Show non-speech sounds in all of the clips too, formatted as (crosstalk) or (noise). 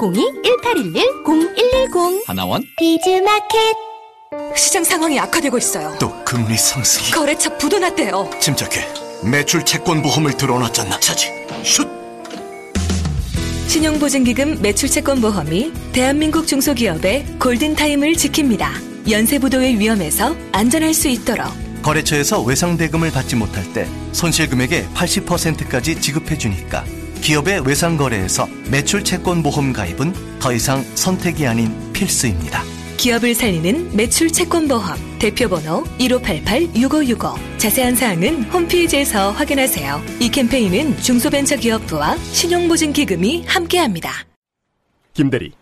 02-1811-0110 하나원? 비즈마켓. 시장 상황이 악화되고 있어요. 또 금리 상승이? 거래처 부도났대요. 침착해. 매출 채권 보험을 들어놨잖아. 차지. 슛! 신용보증기금 매출 채권 보험이 대한민국 중소기업의 골든타임을 지킵니다. 연쇄부도의 위험에서 안전할 수 있도록. 거래처에서 외상대금을 받지 못할 때 손실금액의 80%까지 지급해주니까 기업의 외상 거래에서 매출 채권 보험 가입은 더 이상 선택이 아닌 필수입니다 기업을 살리는 매출 채권 보험 대표번호 1588-6565 자세한 사항은 홈페이지에서 확인하세요. 이 캠페인은 중소벤처기업부와 신용보증기금이 함께합니다. 김대리,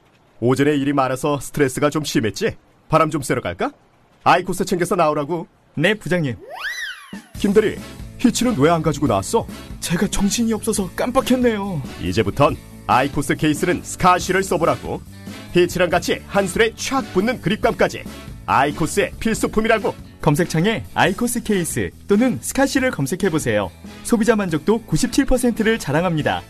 오전에 일이 많아서 스트레스가 좀 심했지? 바람 좀 쐬러 갈까? 아이코스 챙겨서 나오라고. 네, 부장님. 김대리, 히츠는 왜 안 가지고 나왔어? 제가 정신이 없어서 깜빡했네요. 이제부턴 아이코스 케이스는 스카시를 써보라고. 히츠랑 같이 한 손에 촥 붙는 그립감까지. 아이코스의 필수품이라고. 검색창에 아이코스 케이스 또는 스카시를 검색해보세요. 소비자 만족도 97%를 자랑합니다.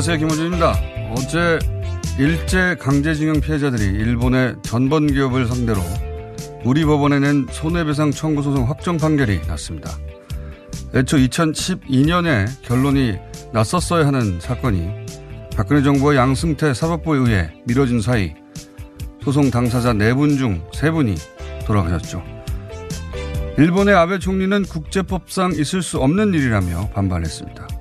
안녕하세요. 김호준입니다. 어제 일제 강제징용 피해자들이 일본의 전번 기업을 상대로 우리 법원에 낸 손해배상 청구 소송 확정 판결이 났습니다. 애초 2012년에 결론이 났었어야 하는 사건이 박근혜 정부와 양승태 사법부에 의해 미뤄진 사이 소송 당사자 4분 중 3분이 돌아가셨죠. 일본의 아베 총리는 국제법상 있을 수 없는 일이라며 반발했습니다.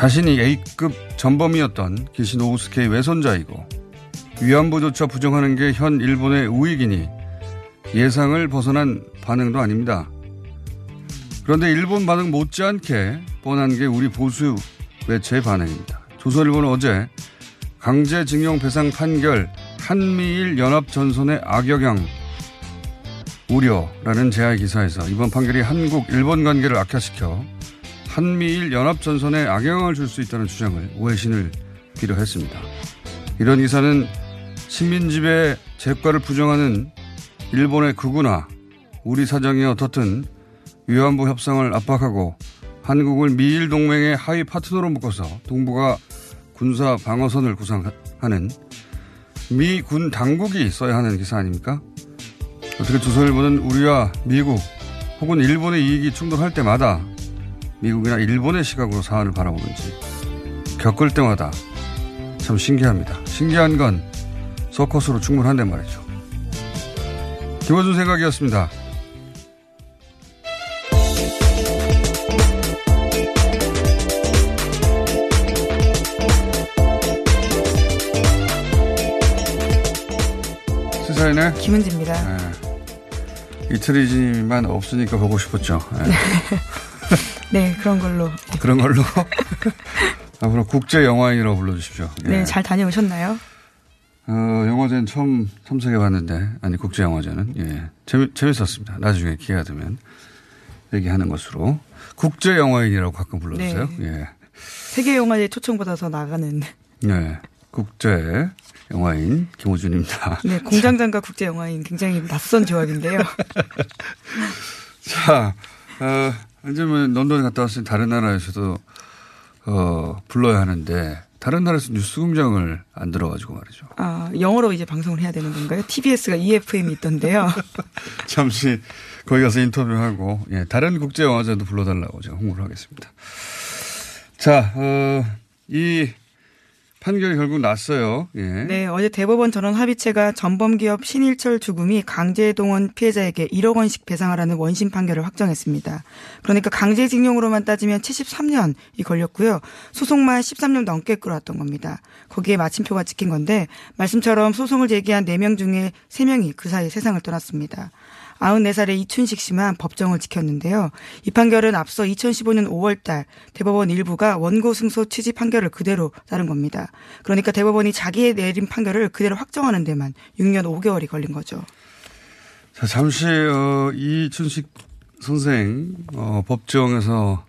자신이 A급 전범이었던 기신 오우스케이 외손자이고 위안부조차 부정하는 게 현 일본의 우익이니 예상을 벗어난 반응도 아닙니다. 그런데 일본 반응 못지않게 뻔한 게 우리 보수 매체의 반응입니다. 조선일보는 어제 강제징용 배상 판결 한미일 연합 전선의 악영향 우려라는 제야 기사에서 이번 판결이 한국 일본 관계를 악화시켜 한미일 연합전선에 악영향을 줄 수 있다는 주장을 오해신을 비롯했습니다. 이런 기사는 식민지배 제과를 부정하는 일본의 극우나 우리 사정이 어떻든 위안부 협상을 압박하고 한국을 미일 동맹의 하위 파트너로 묶어서 동북아 군사 방어선을 구상하는 미 군 당국이 써야 하는 기사 아닙니까? 어떻게 조선일보는 우리와 미국 혹은 일본의 이익이 충돌할 때마다 미국이나 일본의 시각으로 사안을 바라보는지 겪을 때마다 참 신기합니다. 신기한 건 서커스로 충분한데 말이죠. 김호준 생각이었습니다. 시사인의 김은지입니다. 네. 이틀이지만 없으니까 보고 싶었죠. 네. (laughs) 네, 그런 걸로. 그런 걸로 (laughs) 앞으로 국제 영화인이라고 불러주십시오. 네, 잘 다녀오셨나요? 어, 영화제는 처음 참석해 봤는데, 아니, 국제 영화제는, 예. 재미, 재밌었습니다. 나중에 기회가 되면 얘기하는 것으로. 국제 영화인이라고 가끔 불러주세요. 네. 예. 세계 영화제 초청받아서 나가는. 네. 국제 영화인 김호준입니다. 네, 공장장과 국제 영화인 굉장히 낯선 조합인데요. (laughs) 자, 어, 이제 뭐 런던 갔다 왔으니 다른 나라에서도, 어, 불러야 하는데, 다른 나라에서 뉴스 공장을 안 들어가지고 말이죠. 아, 영어로 이제 방송을 해야 되는 건가요? TBS가 EFM이 있던데요. (laughs) 잠시 거기 가서 인터뷰하고 예, 다른 국제 영화제도 불러달라고 제가 홍보를 하겠습니다. 자, 어, 이 판결이 결국 났어요. 예. 네, 어제 대법원 전원 합의체가 전범기업 신일철 주금이 강제동원 피해자에게 1억 원씩 배상하라는 원심 판결을 확정했습니다. 그러니까 강제징용으로만 따지면 73년이 걸렸고요. 소송만 13년 넘게 끌어왔던 겁니다. 거기에 마침표가 찍힌 건데 말씀처럼 소송을 제기한 4명 중에 3명이 그 사이 세상을 떠났습니다. 94살의 이춘식 씨만 법정을 지켰는데요. 이 판결은 앞서 2015년 5월 달 대법원 일부가 원고 승소 취지 판결을 그대로 따른 겁니다. 그러니까 대법원이 자기의 내린 판결을 그대로 확정하는 데만 6년 5개월이 걸린 거죠. 자, 잠시, 어, 이춘식 선생, 어, 법정에서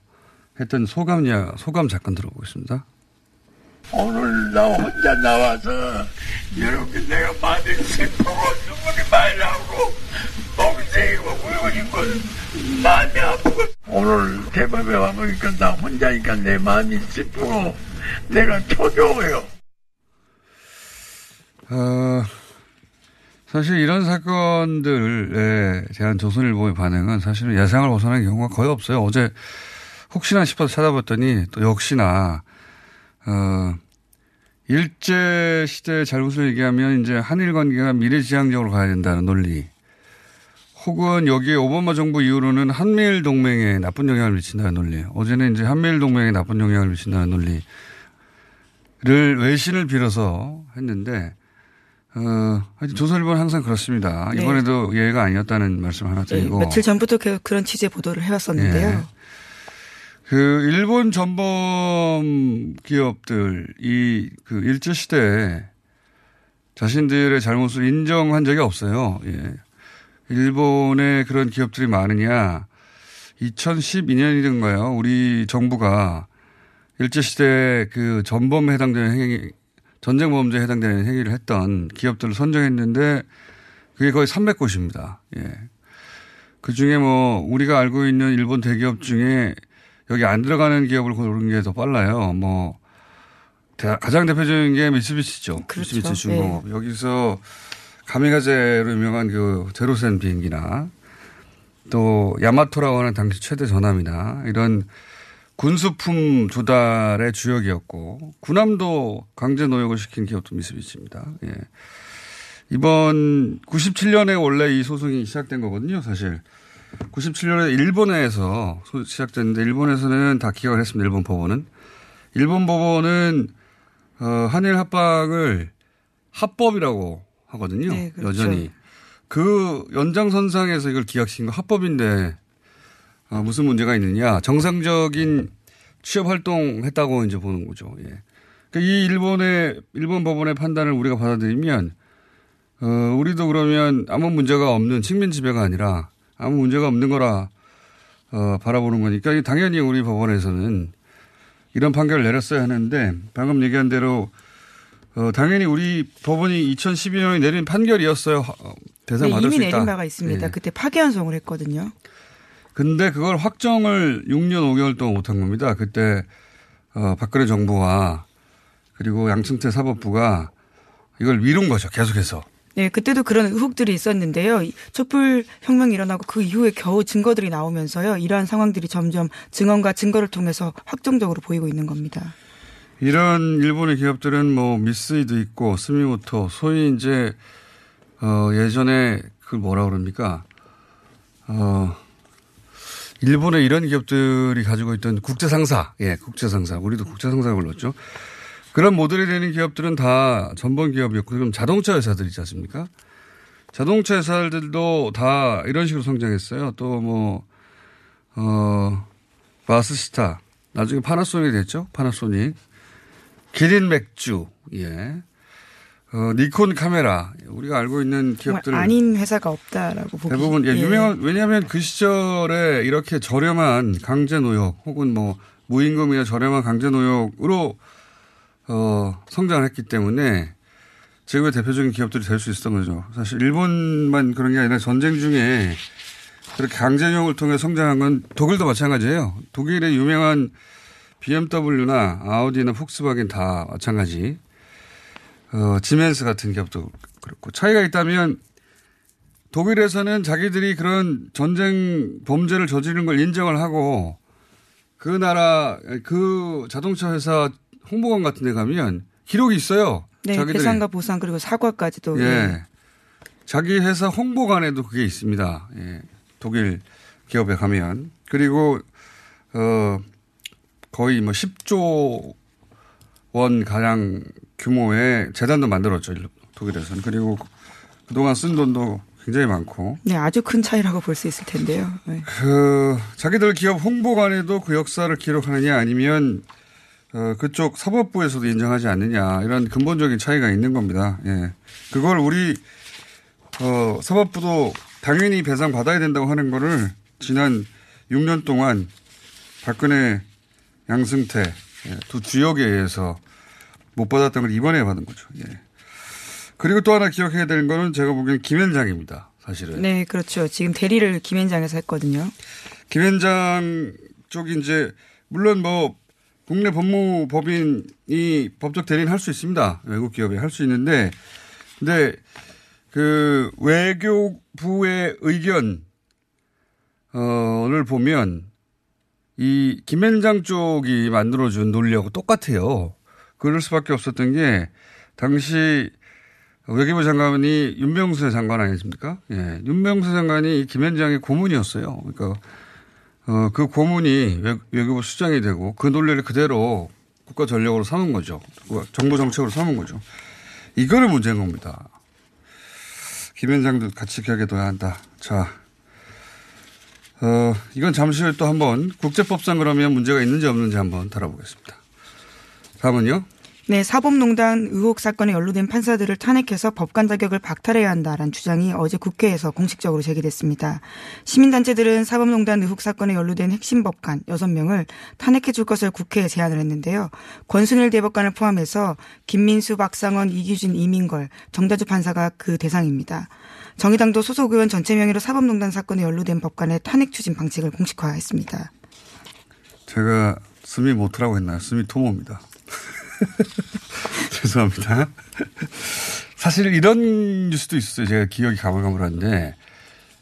했던 소감, 야 소감 잠깐 들어보겠습니다. 오늘 나 혼자 나와서 여러분 내가 많이 슬프고 눈물이 많이 나오고 멍청이고 울고싶고 마음이 아프고 오늘 대법에 와보니까 나 혼자니까 내 마음이 슬프고 내가 초조해요. 어, 사실 이런 사건들에 대한 조선일보의 반응은 사실은 예상을 벗어난 경우가 거의 없어요. 어제 혹시나 싶어서 찾아봤더니 또 역시나 어, 일제 시대의 잘못을 얘기하면 이제 한일 관계가 미래지향적으로 가야 된다는 논리. 혹은 여기에 오바마 정부 이후로는 한미일 동맹에 나쁜 영향을 미친다는 논리. 어제는 이제 한미일 동맹에 나쁜 영향을 미친다는 논리를 외신을 빌어서 했는데, 어, 하여튼 조선일보는 항상 그렇습니다. 네. 이번에도 예외가 아니었다는 말씀 하나 네, 드리고. 며칠 전부터 그- 그런 취재 보도를 해왔었는데요. 예. 그 일본 전범 기업들이 그 일제 시대에 자신들의 잘못을 인정한 적이 없어요. 예. 일본에 그런 기업들이 많으냐? 2012년이던가요? 우리 정부가 일제 시대 그 전범에 해당되는 행위, 전쟁 범죄에 해당되는 행위를 했던 기업들을 선정했는데 그게 거의 300곳입니다. 예. 그 중에 뭐 우리가 알고 있는 일본 대기업 중에 여기 안 들어가는 기업을 고르는 게 더 빨라요. 뭐 대- 가장 대표적인 게 미쓰비시죠. 그렇죠. 미쓰비시 중공업. 여기서 가미가제로 유명한 그 제로센 비행기나 또 야마토라고 하는 당시 최대 전함이나 이런 군수품 조달의 주역이었고 군함도 강제 노역을 시킨 기업도 미쓰비시입니다. 예. 이번 97년에 원래 이 소송이 시작된 거거든요, 사실. 97년에 일본에서 소- 시작됐는데 일본에서는 다 기각을 했습니다. 일본 법원은. 일본 법원은 어, 한일 합방을 합법이라고 하거든요. 네, 그렇죠. 여전히. 그 연장선상에서 이걸 기각시킨 거 합법인데 어, 무슨 문제가 있느냐. 정상적인 취업 활동 했다고 이제 보는 거죠. 예. 그러니까 이 일본의 일본 법원의 판단을 우리가 받아들이면 어, 우리도 그러면 아무 문제가 없는 식민 지배가 아니라 아무 문제가 없는 거라 어, 바라보는 거니까 당연히 우리 법원에서는 이런 판결을 내렸어야 하는데 방금 얘기한 대로 어, 당연히 우리 법원이 2012년에 내린 판결이었어요. 어, 대상 네, 받을 이미 수 있다. 내린 바가 있습니다. 예. 그때 파기환송을 했거든요. 근데 그걸 확정을 6년 5개월 동안 못한 겁니다. 그때 어, 박근혜 정부와 그리고 양승태 사법부가 이걸 미룬 거죠. 계속해서. 네, 그때도 그런 의혹들이 있었는데요. 이 촛불 혁명이 일어나고 그 이후에 겨우 증거들이 나오면서요. 이러한 상황들이 점점 증언과 증거를 통해서 확정적으로 보이고 있는 겁니다. 이런 일본의 기업들은 뭐 미쓰이도 있고 스미모토 소위 이제 어 예전에 그걸 뭐라 그럽니까? 어 일본의 이런 기업들이 가지고 있던 국제 상사, 예, 국제 상사. 우리도 국제 상사 불렀죠. 그런 모델이 되는 기업들은 다 전범 기업이었고 그럼 자동차 회사들 있지 않습니까? 자동차 회사들도 다 이런 식으로 성장했어요. 또 뭐, 어, 바스스타. 나중에 파나소닉이 됐죠. 파나소닉. 기린 맥주, 예. 어, 니콘 카메라. 우리가 알고 있는 기업들. 아닌 회사가 없다라고 보기 대부분, 예, 예. 유명한, 왜냐하면 그 시절에 이렇게 저렴한 강제 노역 혹은 뭐 무임금이나 저렴한 강제 노역으로 어, 성장을 했기 때문에 지금의 대표적인 기업들이 될 수 있었던 거죠. 사실 일본만 그런 게 아니라 전쟁 중에 그렇게 강제노역을 통해 성장한 건 독일도 마찬가지예요. 독일의 유명한 BMW나 아우디나 폭스바겐 다 마찬가지. 어, 지멘스 같은 기업도 그렇고 차이가 있다면 독일에서는 자기들이 그런 전쟁 범죄를 저지른 걸 인정을 하고 그 나라 그 자동차 회사 홍보관 같은 데 가면 기록이 있어요. 네, 자기들이. 배상과 보상 그리고 사과까지도. 예. 네. 자기 회사 홍보관에도 그게 있습니다. 예. 독일 기업에 가면. 그리고, 어, 거의 뭐 10조 원 가량 규모의 재단도 만들었죠. 독일에서는. 그리고 그동안 쓴 돈도 굉장히 많고. 네, 아주 큰 차이라고 볼 수 있을 텐데요. 네. 그, 자기들 기업 홍보관에도 그 역사를 기록하느냐 아니면 어, 그쪽 사법부에서도 인정하지 않느냐 이런 근본적인 차이가 있는 겁니다. 예. 그걸 우리 어, 사법부도 당연히 배상 받아야 된다고 하는 거를 지난 6년 동안 박근혜, 양승태 예, 두 주역에 의해서 못 받았던 걸 이번에 받은 거죠. 예. 그리고 또 하나 기억해야 되는 거는 제가 보기엔 김현장입니다. 사실은. 네, 그렇죠. 지금 대리를 김현장에서 했거든요. 김현장 쪽이 이제 물론 뭐 국내 법무법인이 법적 대리는 할 수 있습니다. 외국 기업에 할수 있는데 근데 그 외교부의 의견을 보면 이 김현장 쪽이 만들어준 논리하고 똑같아요. 그럴 수밖에 없었던 게 당시 외교부 장관이 윤명세 장관 아니십니까? 예. 윤명세 장관이 김현장의 고문이었어요. 그러니까 어, 그 고문이 외, 교부 수장이 되고 그 논리를 그대로 국가 전력으로 삼은 거죠. 정부 정책으로 삼은 거죠. 이거를 문제인 겁니다. 김현장도 같이 기억해둬야 한다. 자, 어, 이건 잠시 후에 또 한번 국제법상 그러면 문제가 있는지 없는지 한번 다뤄보겠습니다. 다음은요? 네, 사법농단 의혹 사건에 연루된 판사들을 탄핵해서 법관 자격을 박탈해야 한다라는 주장이 어제 국회에서 공식적으로 제기됐습니다. 시민단체들은 사법농단 의혹 사건에 연루된 핵심 법관 6명을 탄핵해 줄 것을 국회에 제안을 했는데요. 권순일 대법관을 포함해서 김민수, 박상원, 이규진, 이민걸, 정다주 판사가 그 대상입니다. 정의당도 소속 의원 전체 명의로 사법농단 사건에 연루된 법관의 탄핵 추진 방식을 공식화했습니다. 제가 스미 모트라고 했나요? 스미 토모입니다. (laughs) 죄송합니다. 사실 이런 뉴스도 있었어요. 제가 기억이 가물가물한데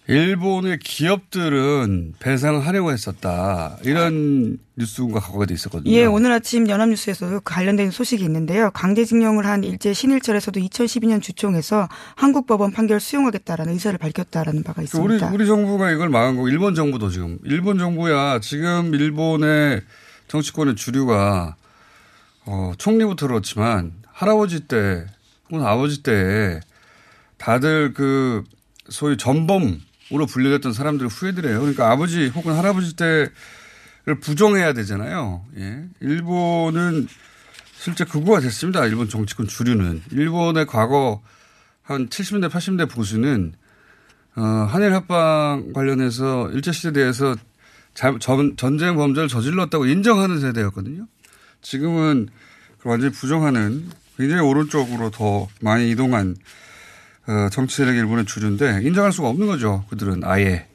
일본의 기업들은 배상을 하려고 했었다. 이런 뉴스가 과거에 있었거든요. 예, 오늘 아침 연합뉴스에서도 관련된 소식이 있는데요. 강제징용을 한 일제 신일철에서도 2012년 주총에서 한국 법원 판결 수용하겠다라는 의사를 밝혔다라는 바가 있습니다. 우리, 우리 정부가 이걸 막은 거고 일본 정부도 지금 일본 정부야 지금 일본의 정치권의 주류가 어, 총리부터 그렇지만 할아버지 때 혹은 아버지 때 다들 그 소위 전범으로 분류됐던 사람들을 후회드려요. 그러니까 아버지 혹은 할아버지 때를 부정해야 되잖아요. 예. 일본은 실제 극우가 됐습니다. 일본 정치권 주류는. 일본의 과거 한 70년대, 80년대 보수는 어, 한일 합방 관련해서 일제시대에 전, 전쟁 범죄를 저질렀다고 인정하는 세대였거든요. 지금은 완전히 부정하는 굉장히 오른쪽으로 더 많이 이동한 어, 정치 세력 일본의 주류인데 인정할 수가 없는 거죠. 그들은 아예.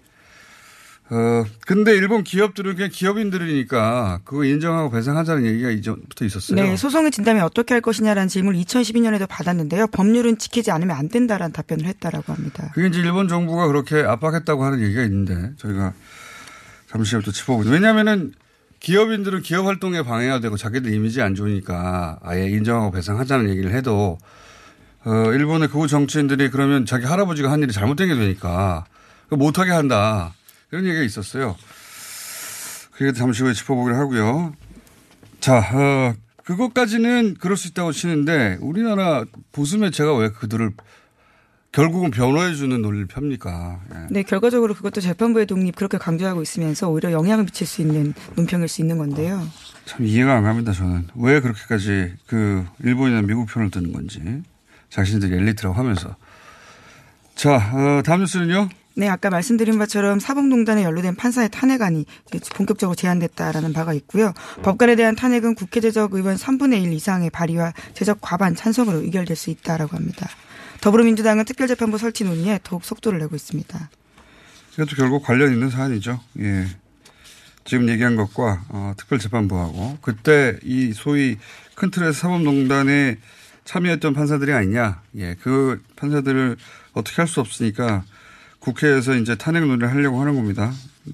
어, 근데 일본 기업들은 그냥 기업인들이니까 그거 인정하고 배상하자는 얘기가 이전부터 있었어요. 네, 소송을 진다면 어떻게 할 것이냐라는 질문을 2012년에도 받았는데요. 법률은 지키지 않으면 안 된다라는 답변을 했다라고 합니다. 그게 이제 일본 정부가 그렇게 압박했다고 하는 얘기가 있는데 저희가 잠시 후에 또 짚어보죠. 왜냐하면은 기업인들은 기업 활동에 방해가 되고 자기들 이미지 안 좋으니까 아예 인정하고 배상하자는 얘기를 해도 어, 일본의 극우 정치인들이 그러면 자기 할아버지가 한 일이 잘못된 게 되니까 못하게 한다. 이런 얘기가 있었어요. 그게 잠시 후에 짚어보기로 하고요. 자, 어, 그것까지는 그럴 수 있다고 치는데 우리나라 보수 매체가 왜 그들을 결국은 변호해주는 논리를 펴니까. 예. 네, 결과적으로 그것도 재판부의 독립 그렇게 강조하고 있으면서 오히려 영향을 미칠 수 있는 논평일 수 있는 건데요. 참 이해가 안 갑니다, 저는. 왜 그렇게까지 그 일본이나 미국 편을 드는 건지. 자신들이 엘리트라고 하면서. 자, 어, 다음 뉴스는요? 네, 아까 말씀드린 바처럼 사법농단에 연루된 판사의 탄핵안이 본격적으로 제안됐다라는 바가 있고요. 법관에 대한 탄핵은 국회 제적 의원 3분의 1 이상의 발의와 제적 과반 찬성으로 의결될 수 있다라고 합니다. 더불어민주당은 특별재판부 설치 논의에 더욱 속도를 내고 있습니다. 이것도 결국 관련 있는 사안이죠. 예. 지금 얘기한 것과 어, 특별재판부하고 그때 이 소위 큰 틀에서 사법농단에 참여했던 판사들이 아니냐. 예, 그 판사들을 어떻게 할 수 없으니까 국회에서 이제 탄핵 논의를 하려고 하는 겁니다.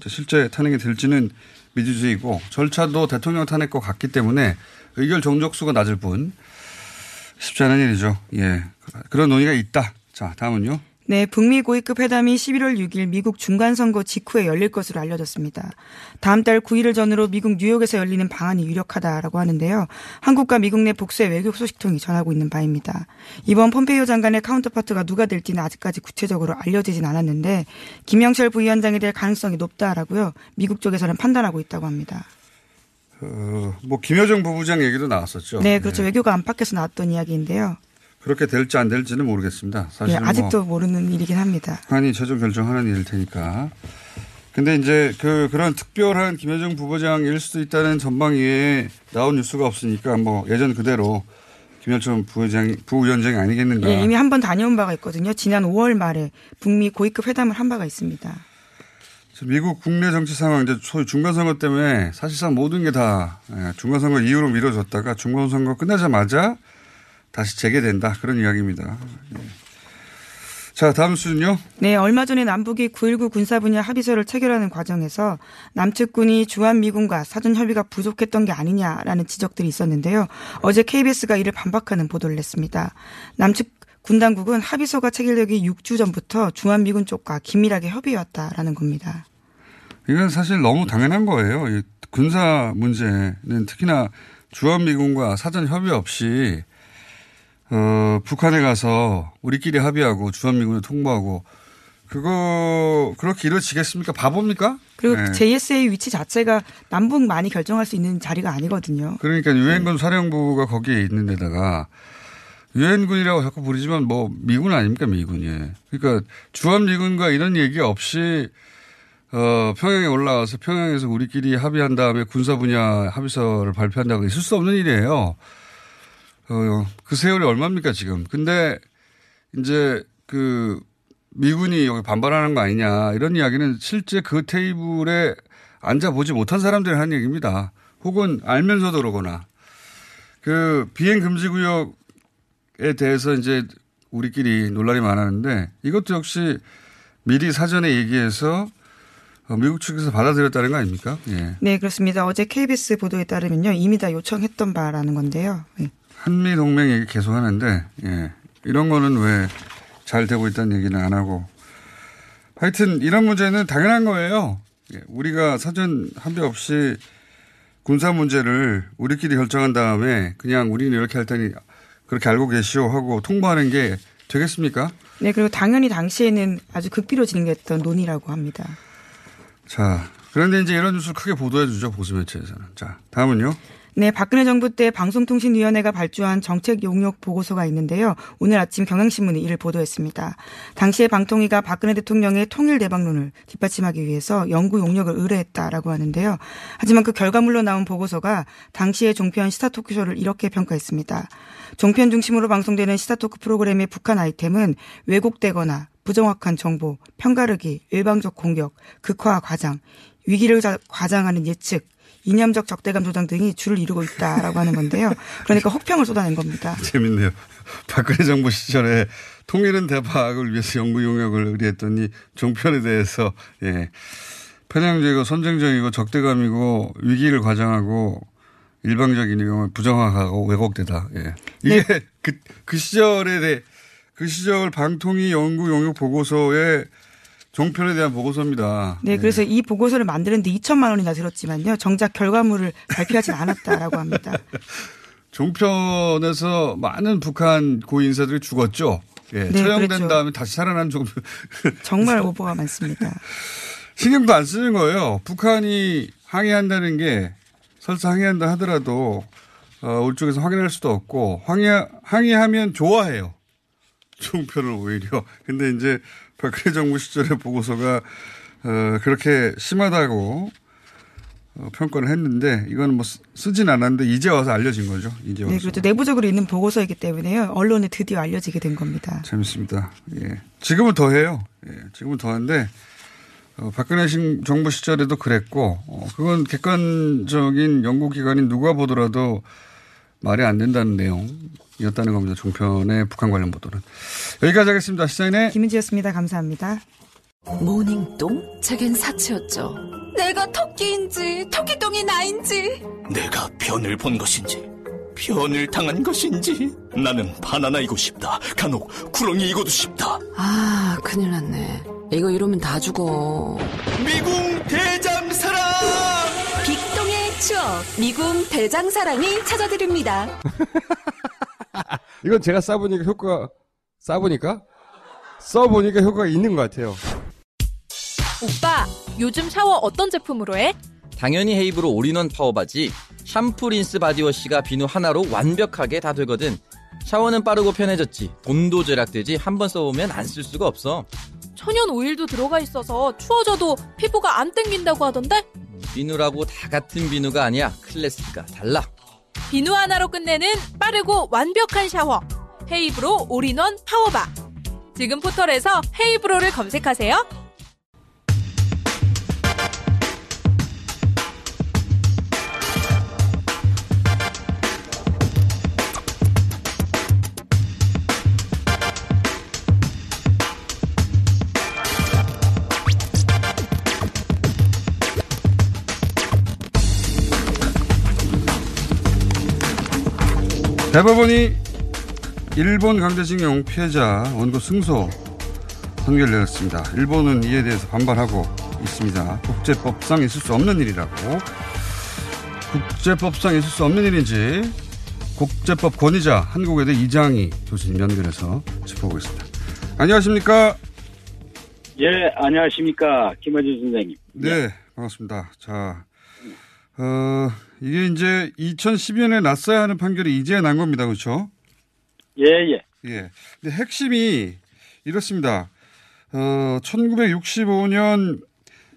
실제 탄핵이 될지는 미지수이고 절차도 대통령 탄핵과 같기 때문에 의결 정족수가 낮을 뿐 쉽지 않은 일이죠. 예. 그런 논의가 있다. 자, 다음은요. 네, 북미 고위급 회담이 11월 6일 미국 중간선거 직후에 열릴 것으로 알려졌습니다. 다음 달 9일을 전후로 미국 뉴욕에서 열리는 방안이 유력하다라고 하는데요. 한국과 미국 내 복수의 외교 소식통이 전하고 있는 바입니다. 이번 폼페이오 장관의 카운터파트가 누가 될지는 아직까지 구체적으로 알려지진 않았는데 김영철 부위원장이 될 가능성이 높다라고요. 미국 쪽에서는 판단하고 있다고 합니다. 어, 뭐 김여정 부부장 얘기도 나왔었죠. 네, 그렇죠. 네. 외교가 안팎에서 나왔던 이야기인데요. 그렇게 될지 안 될지는 모르겠습니다. 사실 네, 아직도 뭐 모르는 일이긴 합니다. 한이 최종 결정하는 일일 테니까. 근데 이제 그 그런 특별한 김여정 부부장일 수도 있다는 전망 외에 나온 뉴스가 없으니까 뭐 예전 그대로 김여정 부회장이 부위원장이 아니겠는가. 네, 이미 한 번 다녀온 바가 있거든요. 지난 5월 말에 북미 고위급 회담을 한 바가 있습니다. 미국 국내 정치 상황 이제 소위 중간 선거 때문에 사실상 모든 게다 예, 중간 선거 이후로 미뤄졌다가 중간 선거 끝나자마자 다시 재개된다 그런 이야기입니다. 예. 자 다음 수는요. 네 얼마 전에 남북이 9.19 군사 분야 합의서를 체결하는 과정에서 남측군이 주한미군과 사전 협의가 부족했던 게 아니냐라는 지적들이 있었는데요. 어제 KBS가 이를 반박하는 보도를 냈습니다. 남측 군 당국은 합의서가 체결되기 6주 전부터 주한미군 쪽과 긴밀하게 협의해왔다라는 겁니다. 이건 사실 너무 당연한 거예요. 군사 문제는 특히나 주한미군과 사전 협의 없이 어, 북한에 가서 우리끼리 합의하고 주한미군을 통보하고 그거 그렇게 이루어지겠습니까? 바보입니까? 그리고 네. JSA 위치 자체가 남북 많이 결정할 수 있는 자리가 아니거든요. 그러니까 유엔군 사령부가 거기에 있는 데다가 유엔군이라고 자꾸 부르지만 뭐 미군 아닙니까 미군이. 그러니까 주한미군과 이런 얘기 없이 어, 평양에 올라와서 평양에서 우리끼리 합의한 다음에 군사 분야 합의서를 발표한다고 있을 수 없는 일이에요. 어, 그 세월이 얼마입니까, 지금. 근데 이제 그 미군이 여기 반발하는 거 아니냐 이런 이야기는 실제 그 테이블에 앉아보지 못한 사람들이 하는 얘기입니다. 혹은 알면서도 그러거나 그 비행 금지 구역에 대해서 이제 우리끼리 논란이 많았는데 이것도 역시 미리 사전에 얘기해서 어, 미국 측에서 받아들였다는 거 아닙니까? 예. 네, 그렇습니다. 어제 KBS 보도에 따르면요. 이미 다 요청했던 바라는 건데요. 네. 한미 동맹 얘기 계속 하는데, 예. 이런 거는 왜 잘 되고 있다는 얘기는 안 하고. 하여튼 이런 문제는 당연한 거예요. 예. 우리가 사전 합의 없이 군사 문제를 우리끼리 결정한 다음에 그냥 우리는 이렇게 할 테니 그렇게 알고 계시오 하고 통보하는 게 되겠습니까? 네, 그리고 당연히 당시에는 아주 극비로 진행됐던 논의라고 합니다. 자, 그런데 이제 이런 뉴스를 크게 보도해 주죠, 보수 매체에서는. 자, 다음은요. 네, 박근혜 정부 때 방송통신위원회가 발주한 정책 용역 보고서가 있는데요. 오늘 아침 경향신문이 이를 보도했습니다. 당시에 방통위가 박근혜 대통령의 통일 대박론을 뒷받침하기 위해서 연구 용역을 의뢰했다라고 하는데요. 하지만 그 결과물로 나온 보고서가 당시의 종편 시사 토크쇼를 이렇게 평가했습니다. 종편 중심으로 방송되는 시사 토크 프로그램의 북한 아이템은 왜곡되거나 부정확한 정보, 편가르기, 일방적 공격, 극화 과장, 위기를 과장하는 예측, 이념적 적대감 조장 등이 줄을 이루고 있다라고 하는 건데요. 그러니까 혹평을 쏟아낸 겁니다. (laughs) 재밌네요. 박근혜 정부 시절에 통일은 대박을 위해서 연구 용역을 의뢰했더니 종편에 대해서 예. 편향적이고 선정적이고 적대감이고 위기를 과장하고 일방적이고 부정확하고 왜곡되다. 예. 이게 네. 그, 그 시절에 대해 그 시절 방통위 연구 용역 보고서에 종편에 대한 보고서입니다. 네, 그래서 네. 이 보고서를 만드는데 2천만 원이나 들었지만요. 정작 결과물을 발표하지 않았다라고 합니다. (laughs) 종편에서 많은 북한 고 인사들이 죽었죠. 예, 네, 처형된 그랬죠. 다음에 다시 살아난 종 (laughs) 정말 오보가 많습니다. 신경도 안 쓰는 거예요. 북한이 항의한다는 게 설사 항의한다 하더라도 어, 우리 쪽에서 확인할 수도 없고 항의 항의하면 좋아해요. 종편을 오히려. 근데 이제 박근혜 (laughs) 정부 시절의 보고서가 어, 그렇게 심하다고 어, 평가를 했는데 이거는 뭐 쓰진 않았는데 이제 와서 알려진 거죠. 이제 와서. 네, 그렇죠. 내부적으로 있는 보고서이기 때문에요. 언론에 드디어 알려지게 된 겁니다. 재밌습니다. 예. 지금은 더 해요. 예. 지금은 더 하는데 어, 박근혜 신- 정부 시절에도 그랬고, 어, 그건 객관적인 연구기관인 누가 보더라도 말이 안 된다는 내용이었다는 겁니다. 종편의 북한 관련 보도는. 여기까지 하겠습니다. 시사인의 김은지였습니다. 감사합니다. 모닝똥? 제겐 사치였죠. 내가 토끼인지 토끼똥이 나인지 내가 변을 본 것인지 변을 당한 것인지 나는 바나나이고 싶다. 간혹 구렁이이고도 싶다. 아 큰일 났네. 이거 이러면 다 죽어. 미궁 빅동의 추억 미궁 대장사랑이 찾아드립니다. (laughs) 이건 제가 써보니까 효과, 써보니까? 써보니까 효과가 있는 것 같아요. 오빠, 요즘 샤워 어떤 제품으로 해? 당연히 헤이브로 올인원 파워바지 샴푸 린스 바디워시가 비누 하나로 완벽하게 다 되거든 샤워는 빠르고 편해졌지 돈도 절약되지 한 번 써보면 안 쓸 수가 없어 천연 오일도 들어가 있어서 추워져도 피부가 안 땡긴다고 하던데? 비누라고 다 같은 비누가 아니야 클래스가 달라 비누 하나로 끝내는 빠르고 완벽한 샤워. 헤이브로 올인원 파워바. 지금 포털에서 헤이브로를 검색하세요. 대법원이 일본 강제징용 피해자 원고 승소 판결을 내렸습니다. 일본은 이에 대해서 반발하고 있습니다. 국제법상 있을 수 없는 일이라고. 국제법상 있을 수 없는 일인지 국제법 권위자 한국외대 이장희 교수님 연결해서 짚어보겠습니다. 안녕하십니까? 예, 안녕하십니까. 김어준 선생님. 네, 반갑습니다. 자, 어, 이게 이제 2012년에 났어야 하는 판결이 이제 난 겁니다. 그렇죠? 예, 예. 예. 근데 핵심이 이렇습니다. 어, 1965년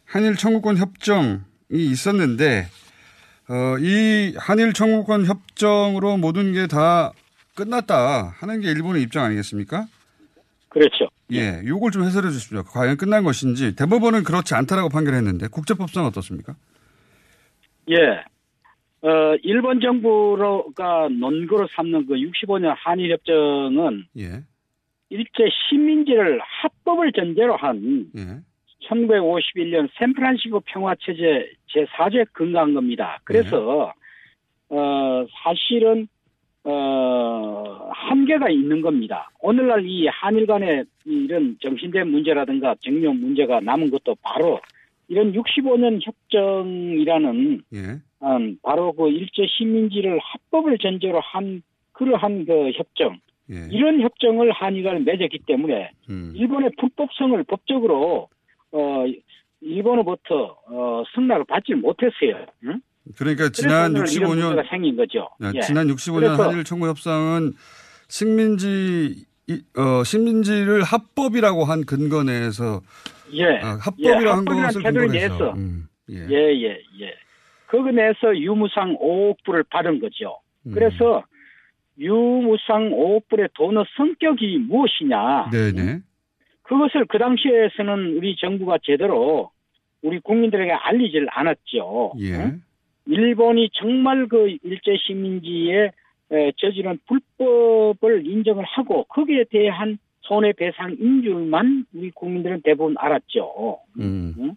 한일 청구권 협정이 있었는데, 어, 이 한일 청구권 협정으로 모든 게 다 끝났다 하는 게 일본의 입장 아니겠습니까? 그렇죠. 예. 요걸 좀 해설해 주십시오. 과연 끝난 것인지. 대법원은 그렇지 않다라고 판결했는데, 국제법상 어떻습니까? 예. 어, 일본 정부가 논거로 삼는 그 65년 한일협정은 예. 일제 식민지를 합법을 전제로 한 예. 1951년 샌프란시스코 평화체제 제4조에 근거한 겁니다. 그래서 어, 사실은 어, 한계가 있는 겁니다. 오늘날 이 한일 간의 이런 정신대 문제라든가 정령 문제가 남은 것도 바로 이런 65년 협정이라는 예. 음, 바로 그 일제 식민지를 합법을 전제로 한 그러한 그 협정 예. 이런 협정을 한일간에 맺었기 때문에 음. 일본의 불법성을 법적으로 어 일본으로부터 어 승낙을 받지 못했어요. 응? 그러니까 지난 그래서 오늘 이런 65년 문제가 생긴 거죠. 네, 예. 지난 65년 그래서 한일 청구 협상은 식민지 이- 어, 식민지를 합법이라고 한 근거 내에서 예, 아, 합법이라고 한 합법이라는 것을 근거로 해서 내서 음, 예. 예, 예, 예. 거기 내에서 유무상 5억 불을 받은 거죠. 음. 그래서 유무상 5억 불의 돈의 성격이 무엇이냐? 네네. 그것을 그 당시에서는 우리 정부가 제대로 우리 국민들에게 알리질 않았죠. 예. 응? 일본이 정말 그 일제 식민지에 에, 저지른 불법을 인정을 하고 거기에 대한 손해배상인 줄만 우리 국민들은 대부분 알았죠. 음. 응?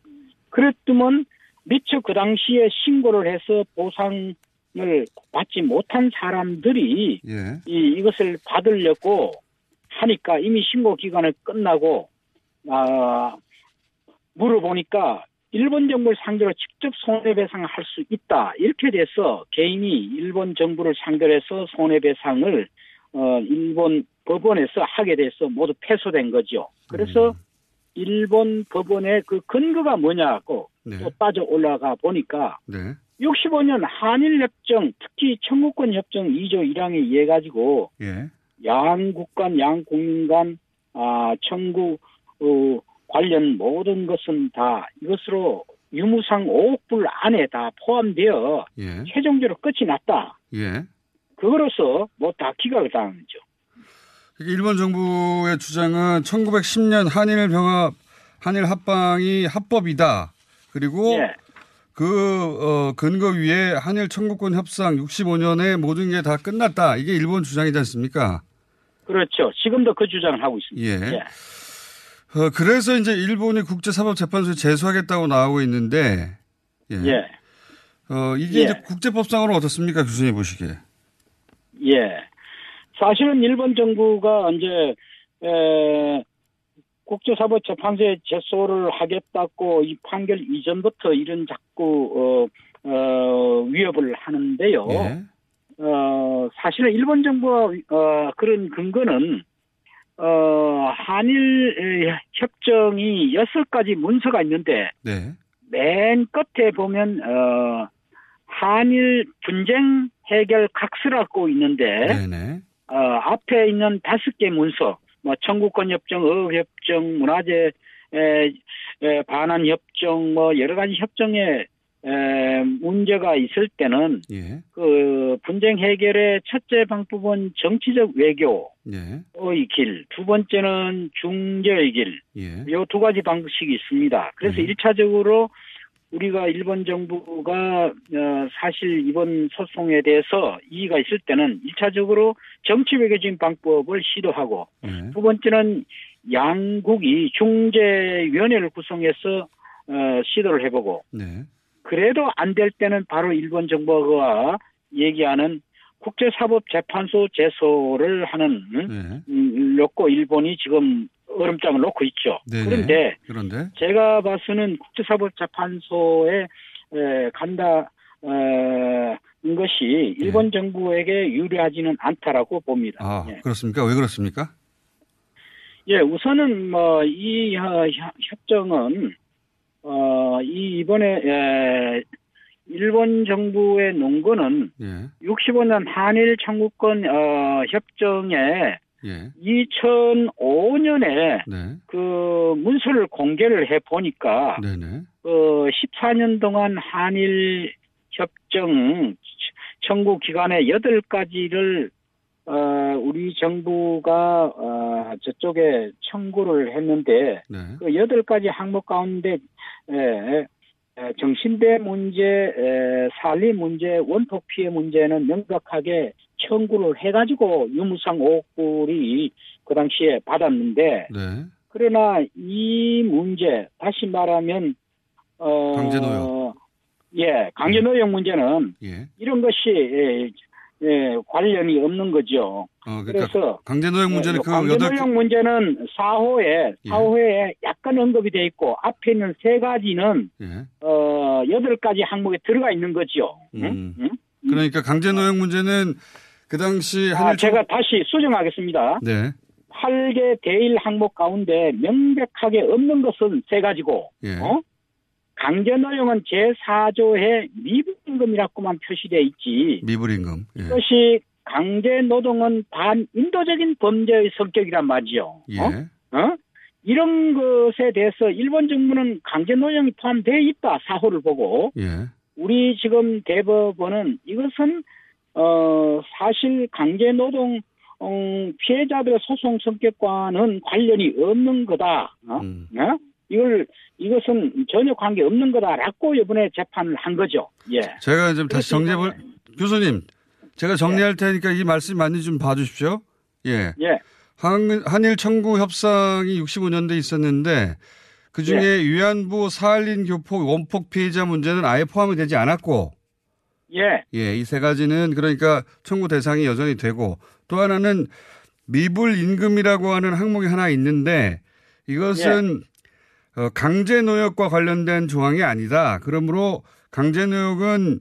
그랬더만 미처 그 당시에 신고를 해서 보상을 받지 못한 사람들이 예. 이, 이것을 받으려고 하니까 이미 신고 기간을 끝나고 아, 물어보니까 일본 정부를 상대로 직접 손해배상을 할 수 있다 이렇게 돼서 개인이 일본 정부를 상대로 해서 손해배상을 어, 일본 법원에서 하게 돼서 모두 패소된 거죠. 그래서 일본 법원의 그 근거가 뭐냐고 네. 또 빠져 올라가 보니까 네. 65년 한일협정 특히 청구권 협정 2조 1항에 의해 가지고 예. 양국 간, 양국민 간, 아, 청구, 어, 관련 모든 것은 다 이것으로 유무상 5억 불 안에 다 포함되어 예. 최종적으로 끝이 났다. 예. 그거로서 뭐 다 기각을 당한 거죠. 일본 정부의 주장은 1910년 한일 병합 한일 합방이 합법이다. 그리고 예. 그 어, 근거 위에 한일 청구권 협상 65년에 모든 게 다 끝났다. 이게 일본 주장이지 않습니까? 그렇죠. 지금도 그 주장을 하고 있습니다. 예. 어, 그래서 이제 일본이 국제사법재판소에 제소하겠다고 나오고 있는데, 예. 예. 어, 이게 예. 이제 국제법상으로 어떻습니까? 교수님 보시기에. 예. 사실은 일본 정부가 이제 에, 국제사법재판소에 제소를 하겠다고 이 판결 이전부터 이런 자꾸 어, 어, 위협을 하는데요. 예. 어, 사실은 일본 정부가 어, 그런 근거는 어, 한일 에, 협정이 여섯 가지 문서가 있는데 네. 맨 끝에 보면 어, 한일 분쟁 해결 각서라고 있는데 네네. 어, 앞에 있는 다섯 개 문서, 뭐 청구권 협정, 어업 협정, 문화재 에, 에, 반환 협정, 뭐 여러 가지 협정에 에, 문제가 있을 때는 예. 그 분쟁 해결의 첫째 방법은 정치적 외교의 예. 길, 두 번째는 중재의 길, 예. 요두 가지 방식이 있습니다. 그래서 일 1차적으로 우리가 일본 정부가 어, 사실 이번 소송에 대해서 이의가 있을 때는 1차적으로 정치 외교적인 방법을 시도하고 예. 두 번째는 양국이 중재위원회를 구성해서 어, 시도를 해보고 네. 그래도 안 될 때는 바로 일본 정부가 얘기하는 국제사법재판소 제소를 하는 음, 음, 놓고 일본이 지금 얼음장을 놓고 있죠. 네네. 그런데 그런데 제가 봐서는 국제사법재판소에 에, 간다 어, 인 것이 일본 정부에게 유리하지는 않다라고 봅니다. 아, 예. 그렇습니까? 왜 그렇습니까? 예, 우선은 뭐이 협정은 어, 이 이번에 에, 일본 정부의 논거는 예. 65년 한일 청구권 어, 협정에 예. 2005년에 네. 그 문서를 공개를 해 보니까. 어, 14년 동안 한일 협정 청구 기간에 8가지를 어, 우리 정부가 어, 저쪽에 청구를 했는데 네. 그 8가지 항목 가운데 에, 에, 정신대 문제, 에, 살리 문제, 원폭 피해 문제는 명백하게 청구를 해가지고 유무상 5억 불이 그 당시에 받았는데 네. 그러나 이 문제 다시 말하면 어 강제노역. 예 강제노역 문제는 예. 이런 것이 예, 예, 관련이 없는 거죠. 어, 그러니까 그래서 강제노역 문제는 예, 그 여덟 강제노역 문제는 4호에 예. 4호에 약간 언급이 돼 있고 앞에 있는 세 가지는 예. 어 여덟 가지 항목에 들어가 있는 거죠. 음. 응? 그러니까 강제노역 문제는 그 당시 아, 한일 청- 제가 다시 수정하겠습니다. 네. 8개 대일 항목 가운데 명백하게 없는 것은 세 가지고, 예. 어? 강제 노역은 제4조에 미분임금이라고만 표시되어 있지. 미불임금. 예. 이것이 강제 노동은 반인도적인 범죄의 성격이란 말이죠. 예. 어? 어? 이런 것에 대해서 일본 정부는 강제노동이 포함되어 있다 사호를 보고 예. 우리 지금 대법원은 이것은 어 사실 강제 노동 어, 피해자들의 소송 성격과는 관련이 없는 거다. 어? 음. 어? 이걸 이것은 전혀 관계 없는 거다라고 이번에 재판을 한 거죠. 예. 제가 좀 다시 정리해 볼 교수님 제가 정리할 테니까 이 말씀 많이 좀 봐주십시오. 예. 예. 한, 한일 청구 협상이 65년대 있었는데 그 중에 예. 위안부 사할린 교포 원폭 피해자 문제는 아예 포함이 되지 않았고 예. 예, 이 세 가지는 그러니까 청구 대상이 여전히 되고 또 하나는 미불 임금이라고 하는 항목이 하나 있는데 이것은 어, 강제 노역과 관련된 조항이 아니다. 그러므로 강제 노역은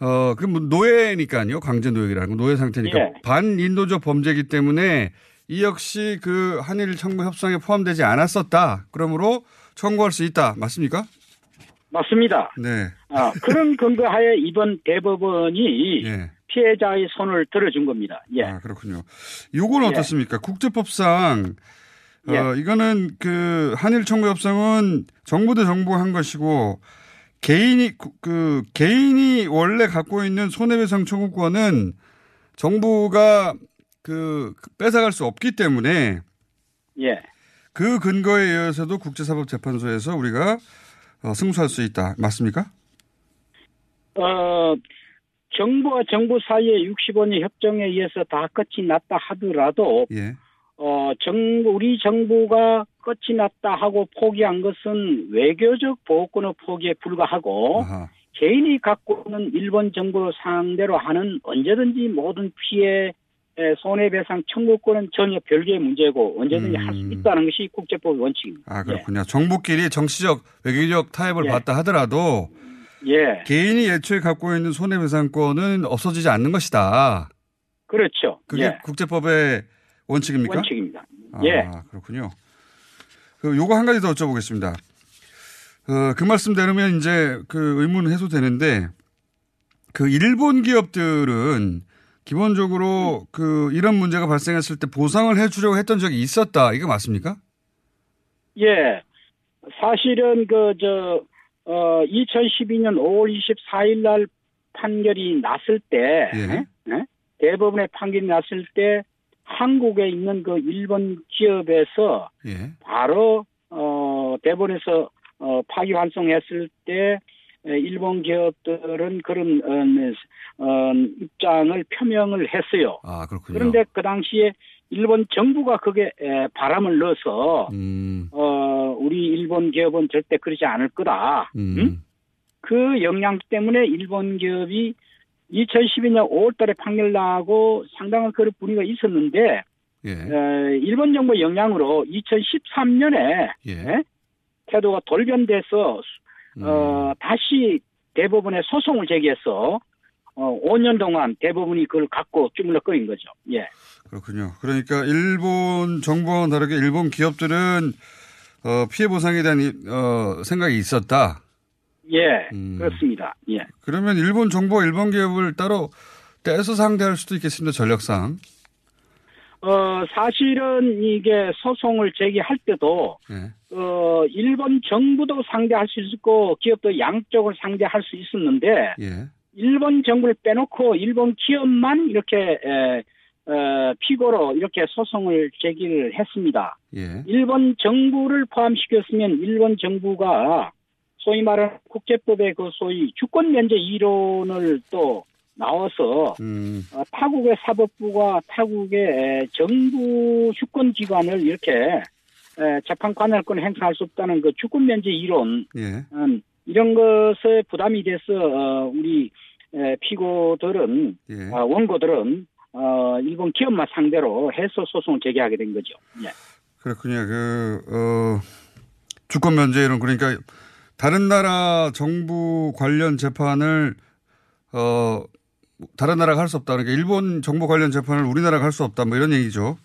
어, 그 뭐 노예니까요. 강제 노역이라는 건 노예 상태니까 예. 반인도적 범죄이기 때문에 이 역시 그 한일 청구 협상에 포함되지 않았었다. 그러므로 청구할 수 있다. 맞습니까? 맞습니다. 네. 아, 그런 근거하에 이번 대법원이 예. 피해자의 손을 들어준 겁니다. 예. 아, 그렇군요. 요거는 예. 어떻습니까? 국제법상 어, 예. 이거는 그 한일 청구 협상은 정부 대 정부가 한 것이고 개인이 그- 그 개인이 원래 갖고 있는 손해배상 청구권은 정부가 그 뺏어갈 수 없기 때문에 예. 그 근거에 의해서도 국제사법재판소에서 우리가 어, 승소할 수 있다. 맞습니까? 어, 정부와 정부 사이의 65년 협정에 의해서 다 끝이 났다 하더라도 예. 어, 정부, 우리 정부가 끝이 났다 하고 포기한 것은 외교적 보호권의 포기에 불과하고 개인이 갖고 있는 일본 정부 상대로 하는 언제든지 모든 피해 에, 손해배상 청구권은 전혀 별개의 문제고 언제든지 할수 있다는 것이 국제법 원칙입니다. 아, 그렇군요. 정부끼리 정치적, 외교적 타협을 예. 받다 하더라도 예, 개인이 애초에 갖고 있는 손해배상권은 없어지지 않는 것이다. 그렇죠. 그게 예, 국제법의 원칙입니까? 원칙입니다. 아, 예. 그렇군요. 그 요거 한 가지 더 여쭤보겠습니다. 어, 그 말씀 들으면 이제 그 의문은 해소되는데 그 일본 기업들은 기본적으로 그 이런 문제가 발생했을 때 보상을 해주려고 했던 적이 있었다. 이거 맞습니까? 예. 사실은 그, 저, 어, 2012년 5월 24일 날 판결이 났을 때, 예. 예? 대법원의 판결이 났을 때 한국에 있는 그 일본 기업에서 예. 바로, 어, 대법원에서 어, 파기 환송했을 때 에, 일본 기업들은 그런 어, 어, 입장을 표명을 했어요. 아, 그렇군요. 그런데 그 당시에 일본 정부가 그게 에, 바람을 넣어서 음, 어, 우리 일본 기업은 절대 그러지 않을 거다. 음. 응? 그 영향 때문에 일본 기업이 2012년 5월 달에 판결 나고 상당한 그런 분위기가 있었는데, 예. 에, 일본 정부 영향으로 2013년에 예. 태도가 돌변돼서 음. 어, 다시 대법원에 소송을 제기해서 어, 5년 동안 대법원이 그걸 갖고 주물럭거린 거죠. 예. 그렇군요. 그러니까 일본 정부와는 다르게 일본 기업들은 어, 피해 보상에 대한 이- 어, 생각이 있었다. 예, 음. 그렇습니다. 예. 그러면 일본 정부와 일본 기업을 따로 떼서 상대할 수도 있겠습니다. 전력상. 어, 사실은 이게 소송을 제기할 때도, 예. 어, 일본 정부도 상대할 수 있었고, 기업도 양쪽을 상대할 수 있었는데, 예. 일본 정부를 빼놓고 일본 기업만 이렇게, 에, 어, 피고로 이렇게 소송을 제기를 했습니다. 예. 일본 정부를 포함시켰으면 일본 정부가 소위 말하는 국제법의 그 소위 주권 면제 이론을 또 나와서 음. 어, 타국의 사법부가 타국의 에, 정부 주권 기관을 이렇게 에, 재판 관할권을 행사할 수 없다는 그 주권 면제 이론 예. 음, 이런 것에 부담이 돼서 어, 우리 에, 피고들은 예. 어, 원고들은 어, 일본 기업만 상대로 해서 소송을 제기하게 된 거죠. 예. 그렇군요. 그, 어, 주권 면제 이론 그러니까 다른 나라 정부 관련 재판을 어, 다른 나라가 할 수 없다. 그러니까 일본 정부 관련 재판을 우리나라가 할 수 없다. 뭐 이런 얘기죠.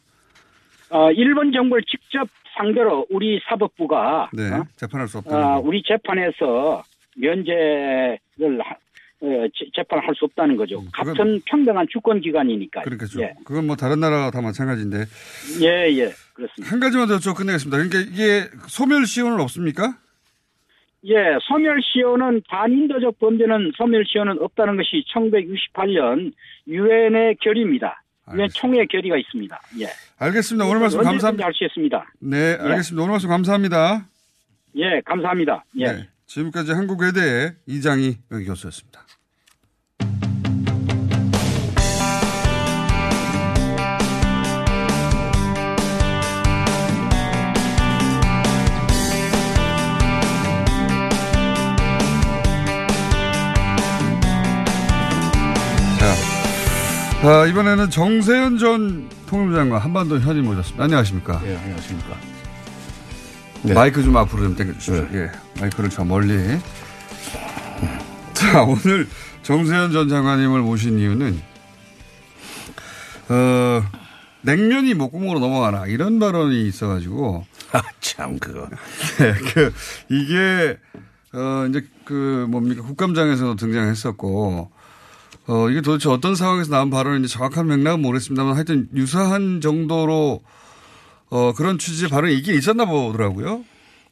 어, 일본 정부를 직접 상대로 우리 사법부가 네. 어? 재판할 수 없다. 어, 우리 재판에서 면제를 하- 어, 재- 재판을 할수 없다는 거죠. 같은 평등한 주권 기관이니까. 음, 그러니까 예, 그건 뭐 다른 나라가 다 마찬가지인데 예, 예, 그렇습니다. 한 가지만 더 여쭤 끝내겠습니다. 그러니까 이게 소멸 시효는 없습니까? 예, 소멸 시효는 반인도적 범죄는 소멸 시효는 없다는 것이 1968년 유엔의 결의입니다. 유엔 총회 결의가 있습니다. 예. 알겠습니다. 오늘 말씀 언제든지 감사합니다. 할수 있습니다. 네, 알겠습니다. 오늘 말씀 감사합니다. 예, 감사합니다. 예. 네, 지금까지 한국외대 이장희 여기 교수였습니다. 아, 이번에는 정세현 전 통일부 장관 한반도 현임 모셨습니다. 안녕하십니까? 예, 안녕하십니까. 마이크 좀 앞으로 좀 당겨주십시오. 예, 마이크를 저 멀리. 자, 오늘 정세현 전 장관님을 모신 이유는, 어, 냉면이 목구멍으로 넘어가나, 이런 발언이 있어가지고. 아, 참, 그거. (laughs) 네, 그, 이게, 어, 이제 그, 뭡니까, 국감장에서도 등장했었고, 어, 이게 도대체 어떤 상황에서 나온 발언인지 정확한 맥락은 모르겠습니다만 하여튼 유사한 정도로 어, 그런 취지의 발언이 있긴 있었나 보더라고요.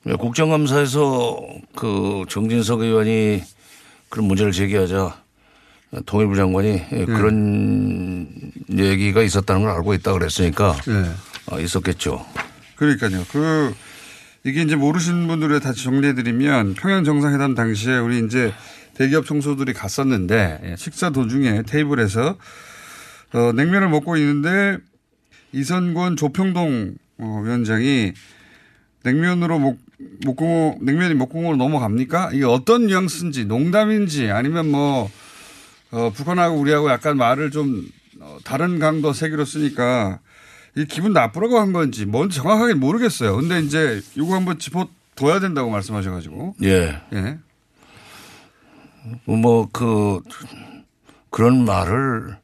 네, 국정감사에서 그 정진석 의원이 그런 문제를 제기하자 통일부 장관이 예, 그런 얘기가 있었다는 걸 알고 있다 그랬으니까 네. 어, 있었겠죠. 그러니까요. 그 이게 이제 모르시는 분들을 다시 정리해드리면 평양 정상회담 당시에 우리 이제 대기업 총수들이 갔었는데 예, 식사 도중에 테이블에서 어, 냉면을 먹고 있는데 이선권 조평동 어, 위원장이 냉면으로 목, 목구멍, 냉면이 목구멍으로 넘어갑니까? 이게 어떤 뉘앙스인지 농담인지 아니면 뭐, 어, 북한하고 우리하고 약간 말을 좀 어, 다른 강도 세기로 쓰니까 이 기분 나쁘라고 한 건지 뭔지 정확하게 모르겠어요. 근데 이제 이거 한번 짚어둬야 된다고 말씀하셔가지고. 예. 예. 뭐, 그, 그런 말을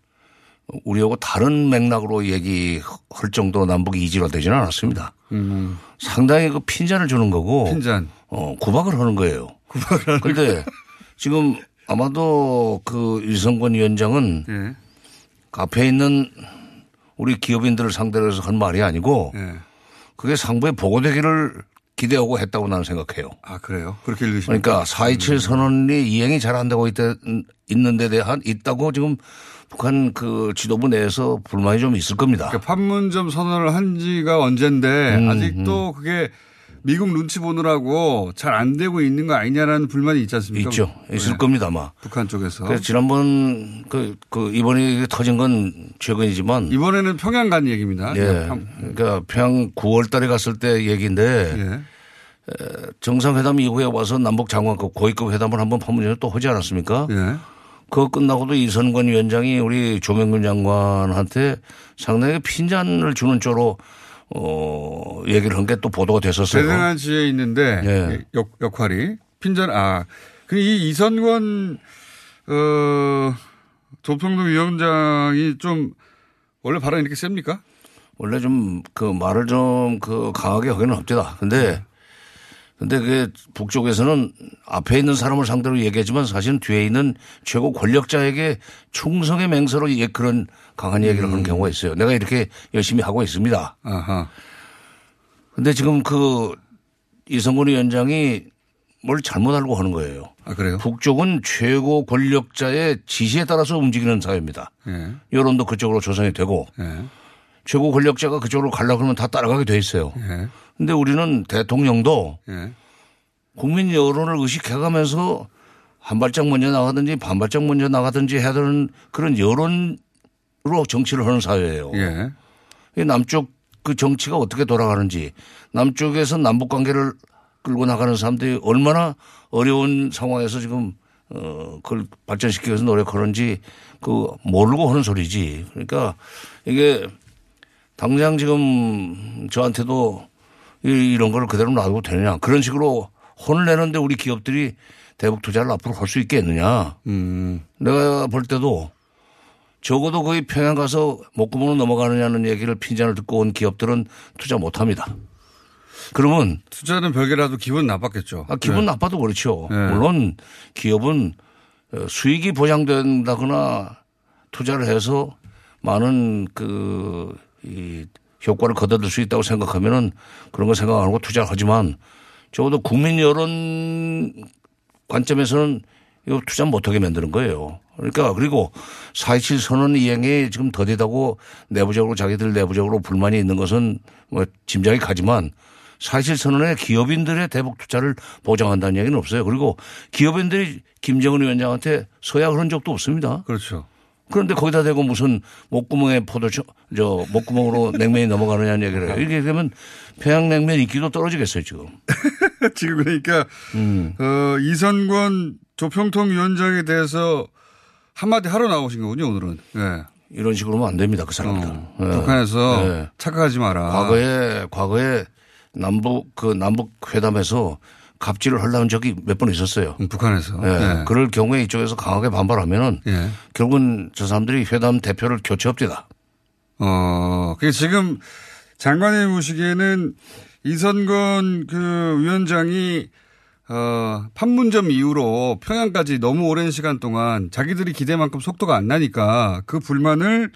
우리하고 다른 맥락으로 얘기할 정도로 남북이 이지가 되지는 않았습니다. 음. 상당히 그 핀잔을 주는 거고. 핀잔. 어, 구박을 하는 거예요. 구박을 하는 근데 지금 아마도 그 유성권 위원장은 예. 앞에 있는 우리 기업인들을 상대로 해서 한 말이 아니고 예. 그게 상부에 보고되기를 기대하고 했다고 나는 생각해요. 아, 그래요? 그렇게 읽으시면. 그러니까 4.27 선언이 이행이 잘안 되고 있다, 있는 데 대한 있다고 지금 북한 그 지도부 내에서 불만이 좀 있을 겁니다. 그러니까 판문점 선언을 한 지가 언젠데 음, 아직도 그게 미국 눈치 보느라고 잘 안 되고 있는 거 아니냐라는 불만이 있지 않습니까? 있죠. 있을 네. 겁니다, 아마. 북한 쪽에서. 그래서 지난번 그, 그 이번에 터진 건 최근이지만 이번에는 평양 간 얘기입니다. 예. 그러니까 평양 9월 달에 갔을 때 얘기인데 예. 에, 정상회담 이후에 와서 남북 장관급 고위급 회담을 한번 판문점에 또 하지 않았습니까? 예. 그거 끝나고도 이선권 위원장이 우리 조명근 장관한테 상당히 핀잔을 주는 쪽으로 어, 얘기를 한 게 또 보도가 됐었어요. 대등한 지에 있는데 예. 역, 역할이 핀잔 아, 그이 이선권 어 조평동 위원장이 좀 원래 발언이 이렇게 셉니까? 원래 좀 그 말을 좀 그 강하게 하기는 합니다. 근데 근데 그게 북쪽에서는 앞에 있는 사람을 상대로 얘기하지만 사실은 뒤에 있는 최고 권력자에게 충성의 맹세로 예 그런 강한 얘기를 하는 경우가 있어요. 내가 이렇게 열심히 하고 있습니다. 아하. 근데 지금 그 이성근 위원장이 뭘 잘못 알고 하는 거예요. 아, 그래요? 북쪽은 최고 권력자의 지시에 따라서 움직이는 사회입니다. 예. 여론도 그쪽으로 조성이 되고 예. 최고 권력자가 그쪽으로 가려고 그러면 다 따라가게 돼 있어요. 예. 근데 우리는 대통령도 예. 국민 여론을 의식해가면서 한 발짝 먼저 나가든지 반 발짝 먼저 나가든지 해야 되는 그런 여론으로 정치를 하는 사회예요. 예. 이 남쪽 그 정치가 어떻게 돌아가는지 남쪽에서 남북 관계를 끌고 나가는 사람들이 얼마나 어려운 상황에서 지금 어 그걸 발전시키기 위해서 노력하는지 그 모르고 하는 소리지. 그러니까 이게 당장 지금 저한테도 이- 이런 걸 그대로 놔두고 되느냐 그런 식으로 혼을 내는데 우리 기업들이 대북 투자를 앞으로 할 수 있겠느냐. 음. 내가 볼 때도 적어도 거기 평양 가서 목구멍으로 넘어가느냐는 얘기를 핀잔을 듣고 온 기업들은 투자 못 합니다. 그러면 투자는 별개라도 기분 나빴겠죠. 아, 기분 네. 나빠도 그렇죠. 네. 물론 기업은 어, 수익이 보장된다거나 투자를 해서 많은 그, 이 효과를 거둬들 수 있다고 생각하면은 그런 거 생각 안 하고 투자를 하지만 적어도 국민 여론 관점에서는 이거 투자 못하게 만드는 거예요. 그러니까 그리고 4.27 선언 이행에 지금 더디다고 내부적으로 자기들 내부적으로 불만이 있는 것은 뭐 짐작이 가지만 사실 선언에 기업인들의 대북 투자를 보장한다는 얘기는 없어요. 그리고 기업인들이 김정은 위원장한테 서야 그런 적도 없습니다. 그렇죠. 그런데 거기다 대고 무슨 목구멍에 포도, 저, 저 목구멍으로 냉면이 넘어가느냐는 얘기를 해요. 이렇게 되면 평양냉면 인기도 떨어지겠어요, 지금. (laughs) 지금 그러니까 어, 이선권 조평통 위원장에 대해서 한마디 하러 나오신 거군요, 오늘은. 네. 이런 식으로 하면 안 됩니다, 그 사람들. 은 북한에서 네. 착각하지 마라. 과거에, 과거에 남북, 그 남북 회담에서 갑질을 하려는 적이 몇 번 있었어요. 북한에서. 예. 네. 그럴 경우에 이쪽에서 강하게 반발하면은 예. 결국은 저 사람들이 회담 대표를 교체합니다. 어, 그 지금 장관님 보시기에는 이선건 그 위원장이 어, 판문점 이후로 평양까지 너무 오랜 시간 동안 자기들이 기대만큼 속도가 안 나니까 그 불만을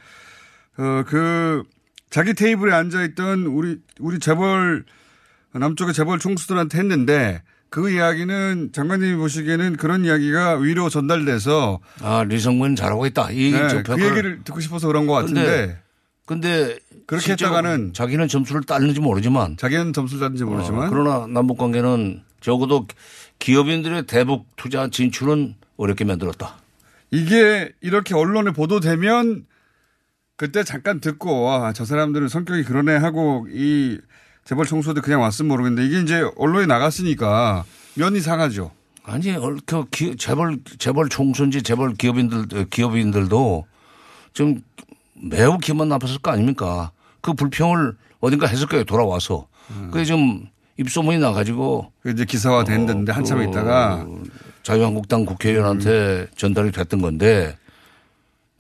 어, 그 자기 테이블에 앉아 있던 우리 우리 재벌 남쪽의 재벌 총수들한테 했는데 그 이야기는 장관님이 보시기에는 그런 이야기가 위로 전달돼서 아, 리성근 잘하고 있다. 이 네, 저그 얘기를 듣고 싶어서 그런 것 근데 같은데 근데 그렇게 실제로 했다가는 자기는 점수를 따는지 모르지만 자기는 점수를 따는지 모르지만 어, 그러나 남북 관계는 적어도 기업인들의 대북 투자 진출은 어렵게 만들었다. 이게 이렇게 언론에 보도되면 그때 잠깐 듣고 아, 저 사람들은 성격이 그러네 하고 이 재벌 총수들 그냥 왔으면 모르겠는데 이게 이제 언론에 나갔으니까 면이 상하죠. 아니, 얼- 그 기- 재벌 재벌 총수인지 재벌 기업인들 기업인들도 좀 매우 기만 나빴을 거 아닙니까? 그 불평을 어딘가 했을 거예요. 돌아와서. 그게 좀 입소문이 나가지고 이제 기사화 됐는데 한참 있다가 자유한국당 국회의원한테 전달이 됐던 건데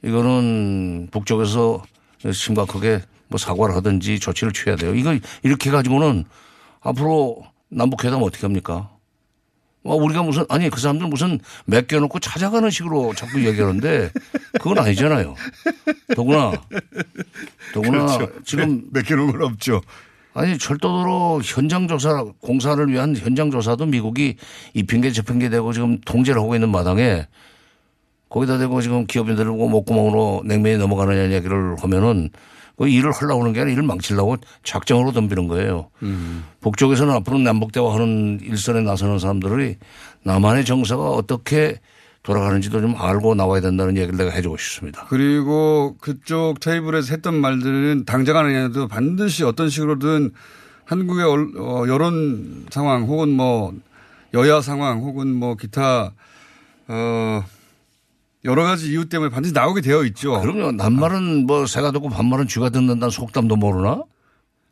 이거는 북쪽에서 심각하게 뭐 사과를 하든지 조치를 취해야 돼요. 이거 이렇게 가지고는 앞으로 남북 회담 어떻게 합니까? 와, 우리가 무슨, 아니, 그 사람들 무슨 맡겨놓고 찾아가는 식으로 자꾸 얘기하는데 그건 아니잖아요. 더구나, 더구나 그렇죠. 지금. (laughs) 맡겨놓은 건 없죠. 아니, 철도도로 현장조사, 공사를 위한 현장조사도 미국이 이 핑계 저 핑계 대고 지금 통제를 하고 있는 마당에 거기다 대고 지금 기업인들을 보고 목구멍으로 냉면이 넘어가느냐 얘기를 하면은 그 일을 하려고 하는 게 아니라 일을 망치려고 작정으로 덤비는 거예요. 북쪽에서는 앞으로 남북 대화하는 일선에 나서는 사람들이 남한의 정서가 어떻게 돌아가는지도 좀 알고 나와야 된다는 얘기를 내가 해주고 싶습니다. 그리고 그쪽 테이블에서 했던 말들은 당장 아니라도 반드시 어떤 식으로든 한국의 얼- 어, 여론 상황 혹은 뭐 여야 상황 혹은 뭐 기타 어 여러 가지 이유 때문에 반드시 나오게 되어 있죠. 그럼요. 남말은 뭐 새가 듣고 반말은 쥐가 듣는다는 속담도 모르나?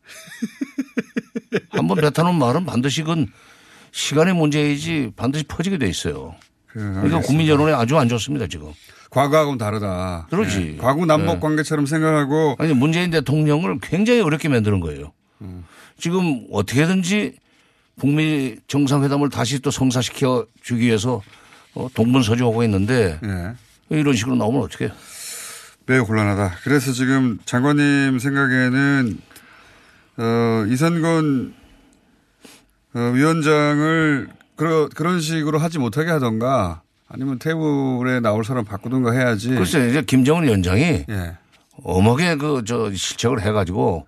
(laughs) 한번 뱉어놓은 말은 반드시 그건 시간의 문제이지 반드시 퍼지게 돼 있어요. 그러니까 알겠습니다. 국민 여론에 아주 안 좋습니다 지금. 과거하고는 다르다. 그렇지. 네. 과거 남북 네. 관계처럼 생각하고 아니 문재인 대통령을 굉장히 어렵게 만드는 거예요. 지금 어떻게든지 북미 정상회담을 다시 또 성사시켜 주기 위해서 어, 동분서주하고 있는데 네. 이런 식으로 나오면 어떻게? 매우 곤란하다. 그래서 지금 장관님 생각에는 어, 이선건 어, 위원장을 그러, 그런 식으로 하지 못하게 하던가 아니면 테이블에 나올 사람 바꾸든가 해야지. 글쎄 이제 김정은 위원장이 예. 엄하게 그 저 실책을 해가지고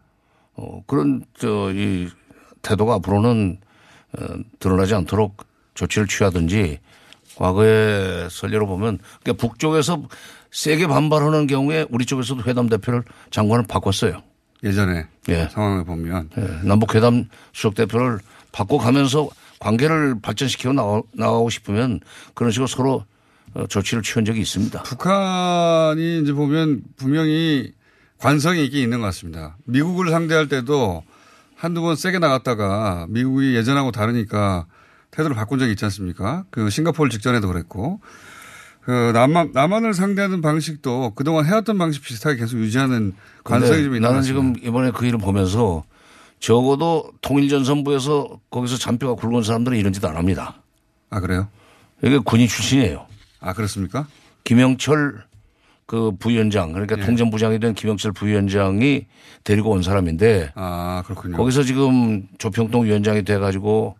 어 그런 저 이 태도가 앞으로는 어, 드러나지 않도록 조치를 취하든지 과거의 설례로 보면 그러니까 북쪽에서 세게 반발하는 경우에 우리 쪽에서도 회담 대표를 장관을 바꿨어요. 예전에 예. 상황을 보면 예. 남북 회담 수석 대표를 바꿔가면서 관계를 발전시키고 나가, 나가고 싶으면 그런 식으로 서로 어, 조치를 취한 적이 있습니다. 북한이 이제 보면 분명히 관성이 있긴 있는 것 같습니다. 미국을 상대할 때도 한두 번 세게 나갔다가 미국이 예전하고 다르니까 태도를 바꾼 적이 있지 않습니까? 그 싱가포르 직전에도 그랬고 그 남한 남한을 상대하는 방식도 그동안 해왔던 방식 비슷하게 계속 유지하는 관성이 좀 있는 것 나는. 지금 이번에 그 일을 보면서 적어도 통일전선부에서 거기서 잔뼈가 굵은 사람들은 이런 짓 안 합니다. 아 그래요? 이게 군인 출신이에요. 아 그렇습니까? 김영철 그 부위원장 그러니까 예. 통전부장이 된 김영철 부위원장이 데리고 온 사람인데 아 그렇군요. 거기서 지금 조평동 위원장이 돼가지고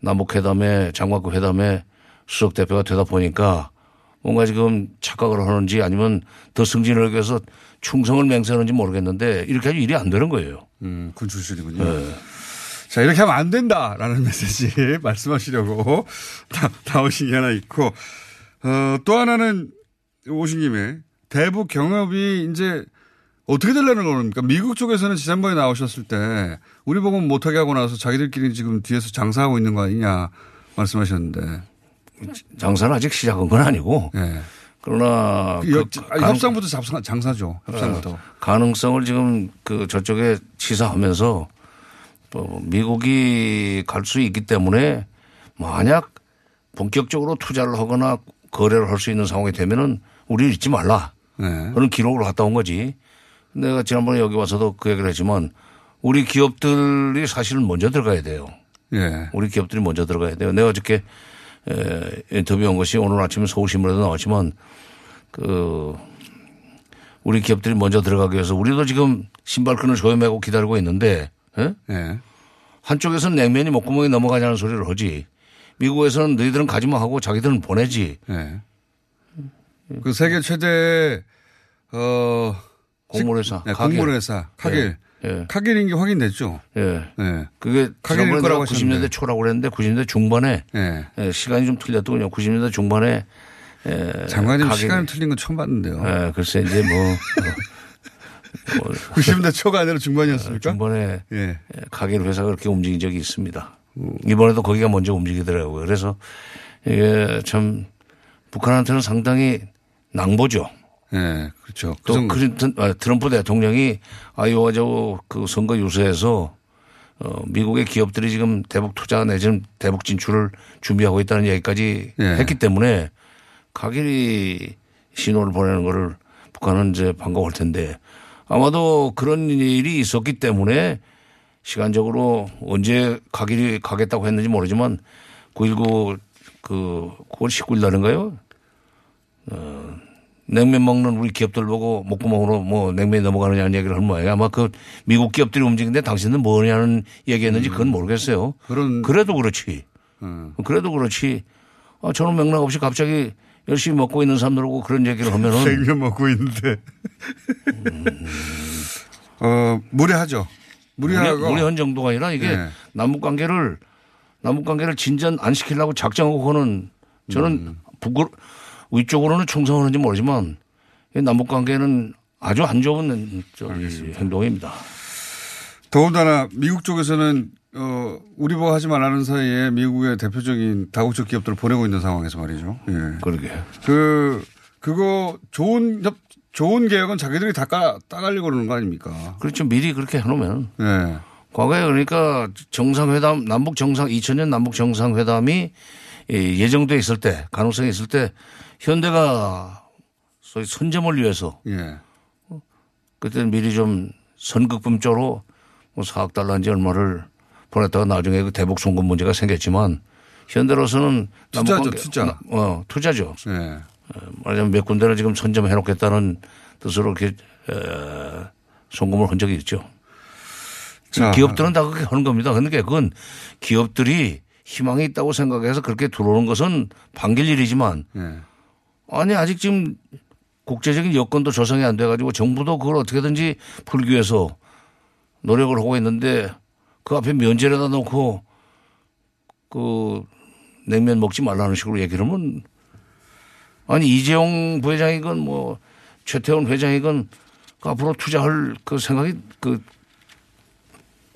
남북회담에 장관급 회담에 수석 대표가 되다 보니까 뭔가 지금 착각을 하는지 아니면 더 승진을 위해서 충성을 맹세하는지 모르겠는데 이렇게 하면 일이 안 되는 거예요. 음, 군 출신이군요. 네. 자, 이렇게 하면 안 된다라는 (laughs) 메시지 말씀하시려고 나, 나오신 게 하나 있고, 어, 또 하나는 오신 김에 대북 경협이 이제 어떻게 되려는 겁니까? 미국 쪽에서는 지난번에 나오셨을 때 우리 보고 못하게 하고 나서 자기들끼리 지금 뒤에서 장사하고 있는 거 아니냐 말씀하셨는데. 장사는 아직 시작한 건 아니고. 그러나 그 여- 그 협상부터 장사, 장사죠. 협상부터. 어, 가능성을 지금 그 저쪽에 시사하면서 또 미국이 갈 수 있기 때문에 만약 본격적으로 투자를 하거나 거래를 할 수 있는 상황이 되면은 우리 잊지 말라. 네. 그런 기록을 갖다 온 거지. 내가 지난번에 여기 와서도 그 얘기를 했지만 우리 기업들이 사실은 먼저 들어가야 돼요. 예. 우리 기업들이 먼저 들어가야 돼요. 내가 어저께 에, 인터뷰한 것이 오늘 아침에 서울신문에도 나왔지만 그 우리 기업들이 먼저 들어가기 위해서 우리도 지금 신발끈을 조여매고 기다리고 있는데 예? 예. 한쪽에서는 냉면이 목구멍에 넘어가자는 소리를 하지 미국에서는 너희들은 가지마 하고 자기들은 보내지. 예. 그 세계 최대 어 공무원회사. 네. 공무원회사 카겔. 예. 카겔인 게 확인됐죠. 예. 예. 그게 지난번에 거라고 내가 90년대 초라고 그랬는데 90년대 중반에 예. 예, 시간이 좀 틀렸더군요. 90년대 중반에 예, 장관님 가게- 시간 틀린 건 처음 봤는데요. 예, 글쎄 이제 뭐, 뭐 (laughs) 90년대 초가 아니라 중반이었습니까? 중반에 예. 예, 가게로 회사가 그렇게 움직인 적이 있습니다. 이번에도 거기가 먼저 움직이더라고요. 그래서 이게 참 북한한테는 상당히 낭보죠. 예, 그렇죠. 그 또. 클린턴, 아, 트럼프 대통령이 아이오와주 그 선거 유세에서 어, 미국의 기업들이 지금 대북 투자 내지는 대북 진출을 준비하고 있다는 얘기까지 예. 했기 때문에 각일이 신호를 보내는 거를 북한은 이제 반가워할 텐데 아마도 그런 일이 있었기 때문에 시간적으로 언제 가길이 가겠다고 했는지 모르지만 9.19 그 9월 19일 날인가요? 어, 냉면 먹는 우리 기업들 보고 목구멍으로 뭐 냉면이 넘어가느냐는 얘기를 한 모양이에요. 아마 그 미국 기업들이 움직이는데 당신은 뭐냐는 얘기했는지 그건 모르겠어요. 그런 그래도 그렇지. 그래도 그렇지. 아, 저는 맥락 없이 갑자기 열심히 먹고 있는 사람들하고 그런 얘기를 하면은 냉면 먹고 있는데. 어, 무례하죠. 무례하고. 무례, 무례한 정도가 아니라 이게 네. 남북 관계를 남북 관계를 진전 안 시키려고 작정하고 하는 저는 음. 북으로 위쪽으로는 충성하는지 모르지만 이 남북 관계는 아주 안 좋은 저기 행동입니다. 더군다나 미국 쪽에서는 어, 우리 보고 하지 말라는 사이에 미국의 대표적인 다국적 기업들을 보내고 있는 상황에서 말이죠. 예. 그러게. 그, 그거 좋은, 협- 좋은 계획은 자기들이 다 따, 따가려고 그러는 거 아닙니까? 그렇죠. 미리 그렇게 해놓으면. 예. 과거에 그러니까 정상회담, 남북 정상, 2000년 남북 정상회담이 이 예정돼 있을 때, 가능성이 있을 때 현대가 소위 선점을 위해서 예. 그때는 미리 좀 선급금 쪽으로 뭐 4억 달러인지 얼마를 보냈다가 나중에 그 대북 송금 문제가 생겼지만 현대로서는 투자죠, 투자. 어, 투자죠. 예. 말하자면 몇 군데를 지금 선점해 놓겠다는 뜻으로 이렇게 에, 송금을 한 적이 있죠. 자. 기업들은 다 그렇게 하는 겁니다. 그러니까 그건 기업들이 희망이 있다고 생각해서 그렇게 들어오는 것은 반길 일이지만 예. 아니 아직 지금 국제적인 여건도 조성이 안 돼가지고 정부도 그걸 어떻게든지 풀기 위해서 노력을 하고 있는데 그 앞에 면제에다 놓고 그 냉면 먹지 말라는 식으로 얘기를 하면 아니 이재용 부회장이건 뭐 최태원 회장이건 그 앞으로 투자할 그 생각이 그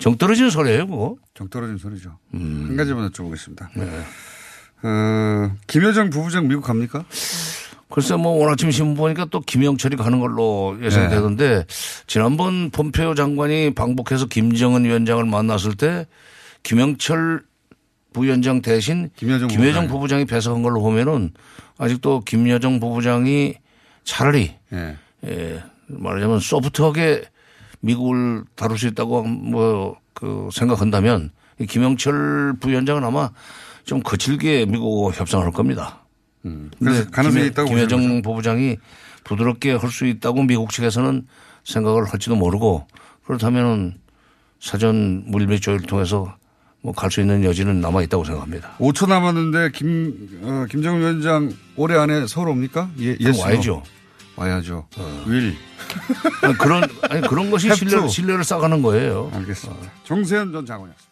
정 떨어지는 소리예요, 그거. 정 떨어진 소리죠. 음. 한 가지만 여쭤보겠습니다. 네. 어, 김여정 부부장 미국 갑니까? 글쎄 뭐 오늘 아침 신문 보니까 또 김영철이 가는 걸로 예상되던데 네. 지난번 폼페오 장관이 방북해서 김정은 위원장을 만났을 때 김영철 부위원장 대신 김여정, 김여정 부부장. 부부장이 배석한 걸로 보면은 아직도 김여정 부부장이 차라리 예. 예, 말하자면 소프트하게 미국을 다룰 수 있다고 뭐 그 생각한다면 이 김영철 부위원장은 아마 좀 거칠게 미국과 협상을 할 겁니다. 그래서 근데 가능성이 김여- 있다고 김여정 부부장이 부드럽게 할 수 있다고 미국 측에서는 생각을 할지도 모르고 그렇다면은 사전 물밑 조율을 통해서 뭐 갈 수 있는 여지는 남아 있다고 생각합니다. 5초 남았는데 김, 어, 김정은 위원장 올해 안에 서울 옵니까? 예, yes, 와야죠. 와야죠. 윌. 아니, 그런 아니 그런 것이 (laughs) Have 신뢰 to. 신뢰를 쌓아가는 거예요. 알겠습니다. 정세현 전 장관이었습니다.